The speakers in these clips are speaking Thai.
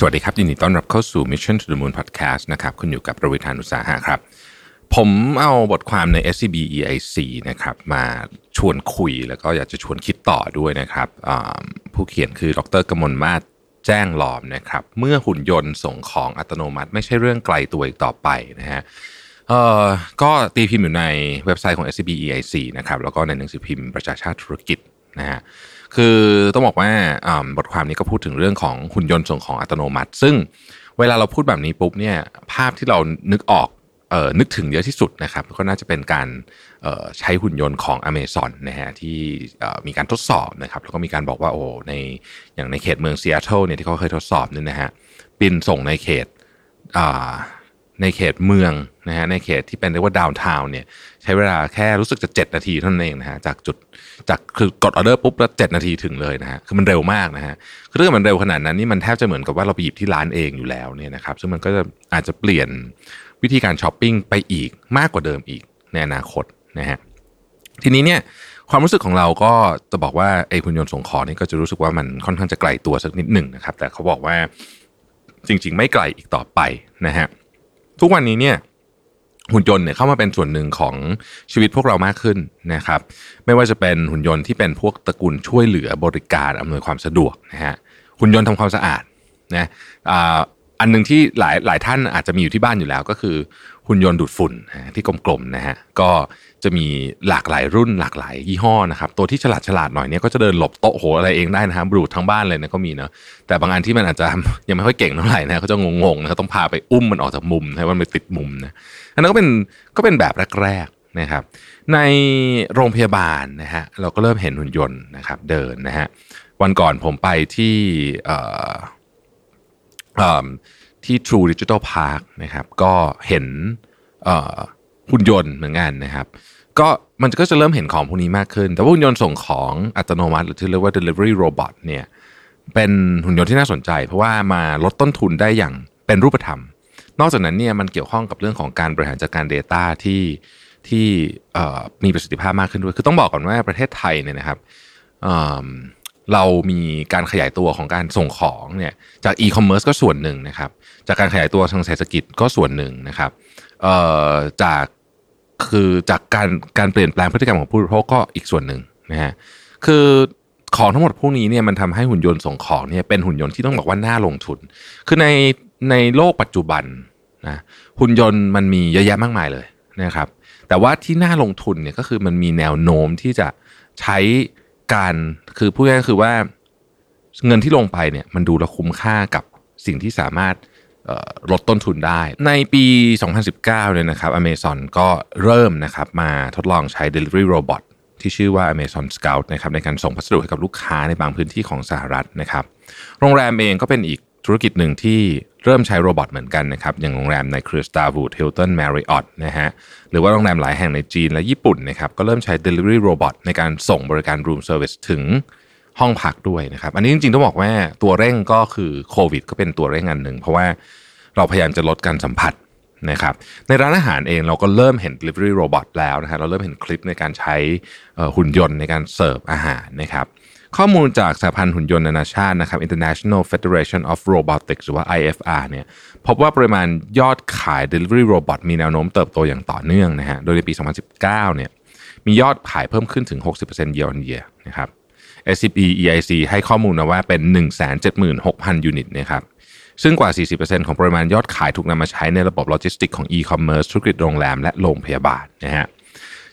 สวัสดีครับยินดีต้อนรับเข้าสู่ Mission to the Moon Podcast นะครับคุณอยู่กับประวิธานอุตสาหะครับ ผมเอาบทความใน SCB EIC นะครับมาชวนคุยแล้วก็อยากจะชวนคิดต่อด้วยนะครับผู้เขียนคือดรกมลมาศแจ้งหลอมนะครับ เมื่อหุ่นยนต์ส่งของอัตโนมัติ ไม่ใช่เรื่องไกลตัวอีกต่อไปนะฮะเอ่อก็ตีพิมพ์อยู่ในเว็บไซต์ของ SCB EIC นะครับแล้วก็ในหนังสือพิมพ์ประชาชาติธุรกิจ นะฮะคือต้องบอกว่าบทความนี้ก็พูดถึงเรื่องของหุ่นยนต์ส่งของอัตโนมัติ ซึ่งเวลาเราพูดแบบนี้ปุ๊บเนี่ยภาพที่เรานึกออกเออนึกถึงเยอะที่สุดนะครับก็น่าจะเป็นการใช้หุ่นยนต์ของ Amazon นะฮะที่มีการทดสอบนะครับแล้วก็มีการบอกว่าโอ้ในอย่างในเขตเมืองซีแอตเทิลเนี่ยที่เขาเคยทดสอบนี่นะฮะบินส่งในเขต ในเขตเมืองนะฮะในเขตที่เป็นเรียกว่า downtown เนี่ยใช้เวลาแค่รู้สึกจะ 7 นาทีเท่านั้นเองนะฮะจากจุดจากคือกดออเดอร์ปุ๊บแล้ว7นาทีถึงเลยนะฮะคือมันเร็วมากนะฮะคือเรื่องมันเร็วขนาดนั้นนี่มันแทบจะเหมือนกับว่าเราไปหยิบที่ร้านเองอยู่แล้วเนี่ยนะครับซึ่งมันก็จะอาจจะเปลี่ยนวิธีการช้อปปิ้งไปอีกมากกว่าเดิมอีกในอนาคตนะฮะทีนี้เนี่ยความรู้สึกของเราก็จะบอกว่าไอ้หุ่นยนต์ส่งของนี่ก็จะรู้สึกว่ามันค่อนข้างจะไกลตัวสักนิดหนึ่งนะครับแต่เขาบอกว่าจริง ๆ ไม่ไกลอีกต่อไปนะฮะ ทุกวันนี้เนี่ยหุ่นยนต์เนี่ยเข้ามาเป็นส่วนหนึ่งของชีวิตพวกเรามากขึ้นนะครับ ไม่ว่าจะเป็นหุ่นยนต์ที่เป็นพวกตระกูลช่วยเหลือบริการอำนวยความสะดวกนะฮะหุ่นยนต์ทำความสะอาดนะอันหนึ่งที่หลายหลายท่านอาจจะมีอยู่ที่บ้านอยู่แล้วก็คือหุ่นยนต์ดูดฝุ่นที่กลมๆนะฮะก็ จะมีหลากหลายรุ่นหลากหลายยี่ห้อนะครับตัวที่ฉลาดฉลาดหน่อยเนี่ยก็จะเดินหลบโต๊ะโหอะไรเองได้นะครับดูดทั้งบ้านเลยนะก็มีเนาะแต่บางอันที่มันอาจจะยังไม่ค่อยเก่งเท่าไหร่นะเขาจะงงๆนะต้องพาไปอุ้มมันออกจากมุมนะมันไปติดมุมนะอันนั้นก็เป็นก็เป็นแบบแรกๆนะครับ ในโรงพยาบาลนะฮะเราก็เริ่มเห็นหุ่นยนต์นะครับเดินนะฮะวันก่อนผมไปที่เอ่อที่ True Digital Park นะครับก็เห็นเอ่อ หุ่นยนต์เหมือนกันนะครับ ก็มันก็จะเริ่มเห็นของพวกนี้มากขึ้น แต่ว่าหุ่นยนต์ส่งของอัตโนมัติ หรือที่เรียกว่า delivery robot เนี่ยเป็นหุ่นยนต์ที่น่าสนใจ เพราะว่ามาลดต้นทุนได้อย่างเป็นรูปธรรม นอกจากนั้นเนี่ยมันเกี่ยวข้องกับเรื่องของการบริหารจัดการ Data ที่ที่มีประสิทธิภาพมากขึ้นด้วย คือต้องบอกก่อนว่าประเทศไทยเนี่ยนะครับเเรามีการขยายตัวของการส่งของเนี่ยจากอีคอมเมิร์ซก็ส่วนหนึ่งนะครับ จากการขยายตัวทางเศรษฐกิจก็ส่วนหนึ่งนะครับจาก คือจากการการเปลี่ยนแปลงพฤติกรรมของผู้บริโภคก็อีกส่วนหนึ่งนะฮะคือของทั้งหมดพวกนี้เนี่ยมันทำให้หุ่นยนต์ส่งของเนี่ยเป็นหุ่นยนต์ที่ต้องบอกว่าน่าลงทุน คือในในโลกปัจจุบันนะหุ่นยนต์มันมีเยอะแยะมากมายเลยนะครับแต่ว่าที่น่าลงทุนเนี่ยก็คือมันมีแนวโน้มที่จะใช้การคือพูดง่ายๆคือว่าเงินที่ลงไปเนี่ยมันดูแลคุ้มค่ากับสิ่งที่สามารถ ลดต้นทุนได้ ในปี 2019เนี่ยนะครับ Amazon ก็เริ่มนะครับมาทดลองใช้ Delivery Robot ที่ชื่อว่า Amazon Scout นะครับในการส่งพัสดุให้กับลูกค้าในบางพื้นที่ของสหรัฐนะครับ โรงแรมเองก็เป็นอีกธุรกิจหนึ่งที่เริ่มใช้โรบอทเหมือนกันนะครับ อย่างโรงแรมในเครือ Starwood Hilton Marriott นะฮะหรือว่าโรงแรมหลายแห่งในจีนและญี่ปุ่นนะครับก็เริ่มใช้ Delivery Robot ในการส่งบริการ Room Service ถึง ห้องพักด้วยนะครับ อันนี้จริงๆต้องบอกว่าตัวเร่งก็คือโควิด ก็เป็นตัวเร่งอันหนึ่งเพราะว่าเราพยายามจะลดการสัมผัสนะครับในร้านอาหารเองเราก็เริ่มเห็น delivery robot แล้วนะฮะเราเริ่มเห็นคลิปในการใช้หุ่นยนต์ในการเสิร์ฟอาหารนะครับข้อมูลจากสหพันธ์หุ่นยนต์นานาชาตินะครับ International Federation of Robotics หรือว่า IFR เนี่ยพบว่าปริมาณยอดขาย Delivery Robot มีแนวโน้มเติบโตอย่างต่อเนื่องนะฮะโดยในปี 2019เนี่ยมียอดขายเพิ่มขึ้นถึง 60% year on year นะครับ SCP EIC ให้ข้อมูลมาว่าเป็น 176,000 unit นะครับซึ่งกว่า 40%ของปริมาณยอดขายถูกนำมาใช้ในระบบโลจิสติกของ e-commerce ธุรกิจโรงแรมและโรงพยาบาลนะฮะ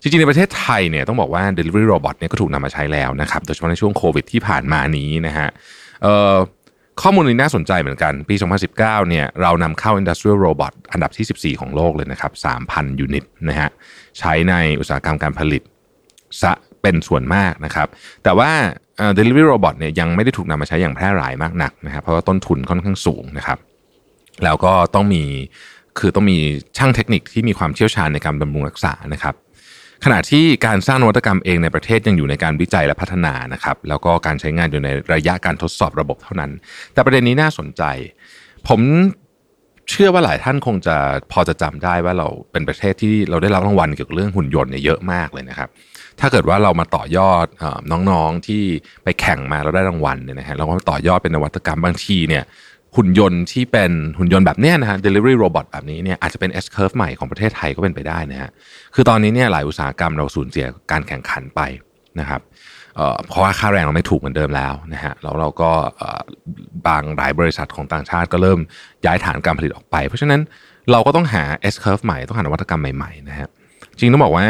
จริงๆ ในประเทศไทยเนี่ยต้องบอกว่า delivery robot เนี่ยก็ถูกนำมาใช้แล้วนะครับโดยเฉพาะในช่วงโควิดที่ผ่านมานี้นะฮะข้อมูลนี้น่าสนใจเหมือนกัน ปี 2019 เนี่ยเรานำเข้า industrial robot อันดับที่ 14 ของโลกเลยนะครับ 3,000 unit นะฮะใช้ในอุตสาหกรรมการผลิตซะเป็นส่วนมากนะครับ แต่ว่า เอ่อ delivery robot เนี่ยยังไม่ได้ถูกนำมาใช้อย่างแพร่หลายมากนักนะครับเพราะว่าต้นทุนค่อนข้างสูงนะครับ แล้วก็ต้องมีคือต้องมีช่างเทคนิคที่มีความเชี่ยวชาญในการบำรุงรักษานะครับขณะที่การสร้างนวัตกรรมเองในประเทศยังอยู่ในการวิจัยและพัฒนานะครับ แล้วก็การใช้งานอยู่ในระยะการทดสอบระบบเท่านั้น แต่ประเด็นนี้น่าสนใจ ผมเชื่อว่าหลายท่านคงจะพอจะจำได้ว่าเราเป็นประเทศที่เราได้รับรางวัลเกี่ยวกับเรื่องหุ่นยนต์เนี่ยเยอะมากเลยนะครับ ถ้าเกิดว่าเรามาต่อยอดน้องๆที่ไปแข่งมาแล้วได้รางวัลเนี่ยนะฮะเราก็ต่อยอดเป็นนวัตกรรมบางทีเนี่ยหุ่นยนต์ที่เป็นหุ่นยนต์แบบเนี้ยนะฮะ delivery robot แบบนี้เนี่ยอาจจะเป็น S curve ใหม่ของประเทศไทยก็เป็นไปได้นะฮะคือตอนนี้เนี่ยหลายอุตสาหกรรมเราสูญเสียการแข่งขันไปนะครับเพราะว่าค่าแรงเราไม่ถูกเหมือนเดิมแล้วนะฮะแล้วเราก็บางหลายบริษัทของต่างชาติก็เริ่มย้ายฐานการผลิตออกไป เพราะฉะนั้นเราก็ต้องหา S curve ใหม่ต้องหานวัตกรรมใหม่ๆนะฮะจริงต้องบอกว่า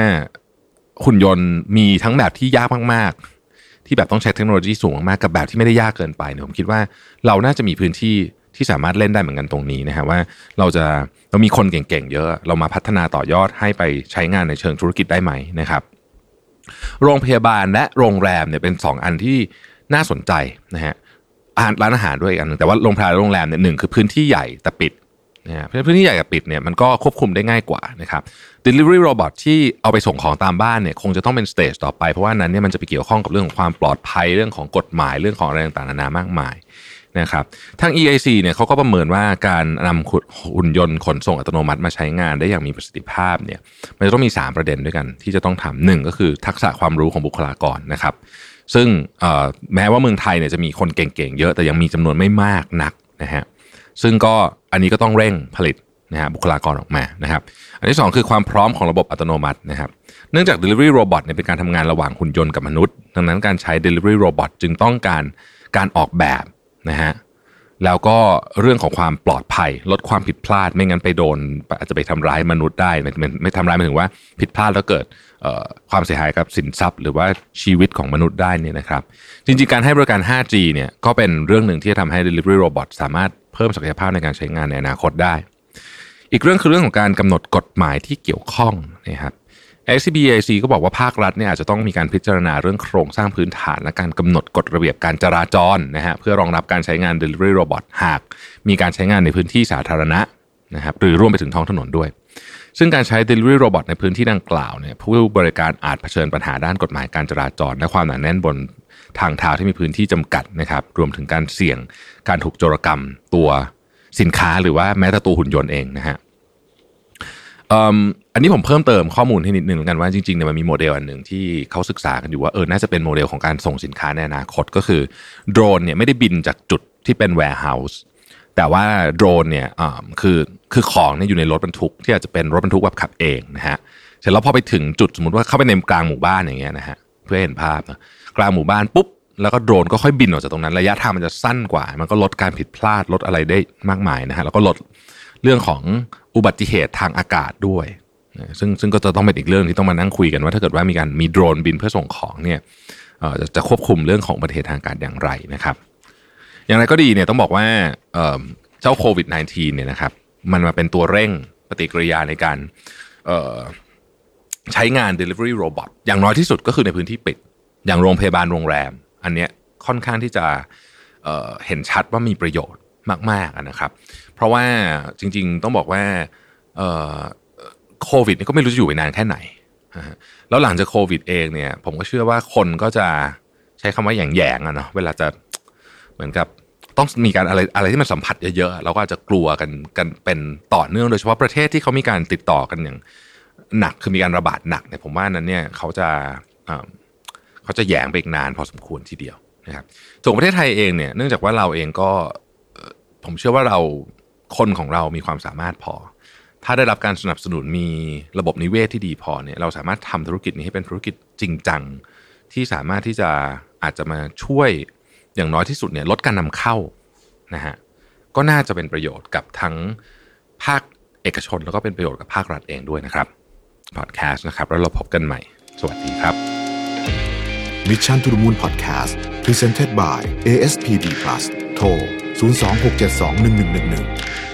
หุ่นยนต์มีทั้งแบบที่ยากมากๆ ที่แบบต้องใช้เทคโนโลยีสูงมากๆกับแบบที่ไม่ได้ยากเกินไปเนี่ยผมคิดว่าเราน่าจะมีพื้นที่ที่สามารถเล่นได้เหมือนกันตรงนี้นะฮะว่าเราจะเรามีคนเก่งๆเยอะ เรามาพัฒนาต่อยอดให้ไปใช้งานในเชิงธุรกิจได้ไหมนะครับ โรงพยาบาลและโรงแรมเนี่ยเป็น 2 อันที่น่าสนใจนะฮะอาหารร้านอาหารด้วยอันนึงแต่ว่าโรงพยาบาลโรงแรมเนี่ยหนึ่งคือพื้นที่ใหญ่แต่ปิดนะฮะพื้นที่ใหญ่กับปิดเนี่ยมันก็ควบคุมได้ง่ายกว่านะครับ delivery robot ที่เอาไปส่งของตามบ้านเนี่ยคงจะต้องเป็นสเตจต่อไป เพราะว่านั้นเนี่ยมันจะไปเกี่ยวข้องกับเรื่องของความปลอดภัยเรื่องของกฎหมายเรื่องของอะไรต่างๆนานามากมายนะครับทาง EIC เนี่ยเขาก็ประเมินว่าการนำหุ่นยนต์ขนส่งอัตโนมัติมาใช้งานได้อย่างมีประสิทธิภาพเนี่ยมันจะต้องมี 3 ประเด็นด้วยกันที่จะต้องทำหนึ่งก็คือทักษะความรู้ของบุคลากรนะครับซึ่งแม้ว่าเมืองไทยเนี่ยจะมีคนเก่งๆเยอะแต่ยังมีจำนวนไม่มากนักนะฮะซึ่งก็อันนี้ก็ต้องเร่งผลิต นะฮะบุคลากรออกมานะครับ อันที่ 2 คือความพร้อมของระบบอัตโนมัตินะครับ เนื่องจาก Delivery Robot เนี่ยเป็นการทำงานระหว่างหุ่นยนต์กับมนุษย์ ดังนั้นการใช้ Delivery Robot จึงต้องการการออกแบบนะฮะแล้วก็เรื่องของความปลอดภัย ลดความผิดพลาดไม่งั้นไปโดนอาจจะไปทำร้ายมนุษย์ได้ไม่ไม่ทำร้ายหมายถึงว่าผิดพลาดแล้วเกิดความเสียหายกับสินทรัพย์ หรือว่าชีวิตของมนุษย์ได้นี่นะครับ จริงๆการให้บริการ 5G เนี่ยก็เป็นเรื่องหนึ่งที่จะทำให้ delivery robot สามารถเพิ่มศักยภาพในการใช้งานในอนาคตได้ อีกเรื่องคือเรื่องของการกำหนดกฎหมายที่เกี่ยวข้องนะครับ SBAC ก็บอกว่าภาครัฐเนี่ยอาจจะต้องมีการพิจารณาเรื่องโครงสร้างพื้นฐาน และการกำหนดกฎระเบียบการจราจรนะฮะเพื่อรองรับการใช้งาน Delivery Robot หาก มีการใช้งานในพื้นที่สาธารณะนะครับหรือร่วมไปถึงท้องถนนด้วย ซึ่งการใช้ Delivery Robot ในพื้นที่ดังกล่าวเนี่ยผู้บริการอาจเผชิญปัญหาด้านกฎหมายการจราจร และความหนาแน่นบนทางเท้าที่มีพื้นที่จำกัดนะครับรวมถึงการเสี่ยงการถูกโจรกรรมตัวสินค้าหรือว่าแม้แต่ตัวหุ่นยนต์เองนะฮะ อันนี้ผมเพิ่มเติมข้อมูลให้นิดนึงกันว่าจริงๆเนี่ยมันมีโมเดลอันหนึ่งที่เขาศึกษากันอยู่ว่าเออน่าจะเป็นโมเดลของการส่งสินค้าในอนาคตก็คือโดรนเนี่ยไม่ได้บินจากจุดที่เป็น warehouse แต่ว่าโดรนเนี่ยคือคือของเนี่ยอยู่ในรถบรรทุก ที่อาจจะเป็นรถบรรทุกแบบขับเองนะฮะเสร็จแล้วพอไปถึงจุดสมมติว่าเข้าไปในกลางหมู่บ้านอย่างเงี้ยนะฮะเพื่อเห็นภาพนะกลางหมู่บ้านปุ๊บแล้วก็โดรนก็ค่อยบินออกจากตรงนั้น ระยะทางมันจะสั้นกว่า มันก็ลดการผิดพลาดลดอะไรได้มากมายนะฮะแล้วก็ลด เรื่องของอุบัติเหตุทางอากาศด้วยซึ่งซึ่งก็จะต้องเป็นอีกเรื่องที่ต้องมานั่งคุยกันว่าถ้าเกิดว่ามีการมีโดรนบินเพื่อส่งของเนี่ยจะจะควบคุมเรื่องของอุบัติเหตุทางอาการอย่างไรนะครับ อย่างไรก็ดีเนี่ยต้องบอกว่าเจ้าโควิด -19 เนี่ยนะครับมันมาเป็นตัวเร่งปฏิกิริยาในการใช้งาน Delivery Robot อย่างน้อยที่สุดก็คือในพื้นที่ปิด อย่างโรงพยาบาลโรงแรม อันเนี้ยค่อนข้างที่จะเเห็นชัดว่ามีประโยชน์ มากๆนะครับ เพราะว่าจริง ๆ ต้องบอกว่าโควิดนี่ก็ไม่รู้จะอยู่ไปนานแค่ไหนแล้วหลังจากโควิดเองเนี่ย ผมก็เชื่อว่าคนก็จะใช้คำว่าอย่างแยงอะเนาะเวลาจะเหมือนกับต้องมีการอะไรอะไรที่มันสัมผัสเยอะๆเราก็อาจจะกลัวกันกันเป็นต่อเนื่องโดยเฉพาะประเทศที่เขามีการติดต่อกันอย่างหนักคือมีการระบาดหนักเนี่ยผมว่านั้นเนี่ยเขาจะเขาจะแยงไปอีกนานพอสมควรทีเดียวนะครับส่วนประเทศไทยเองเนี่ยเนื่องจากว่าเราเองก็ ผมเชื่อว่าเราคนของเรามีความสามารถพอ ถ้าได้รับการสนับสนุนมีระบบนิเวศที่ดีพอเนี่ยเราสามารถทำธุรกิจนี้ให้เป็นธุรกิจจริงจัง ที่สามารถที่จะอาจจะมาช่วยอย่างน้อยที่สุดเนี่ยลดการนำเข้านะฮะก็น่าจะเป็นประโยชน์กับทั้งภาคเอกชน แล้วก็เป็นประโยชน์กับภาครัฐเองด้วยนะครับพอดแคสต์นะครับ แล้วเราพบกันใหม่ สวัสดีครับ Mission to the Moon Podcast Presented by ASPD Plus โทร 026721111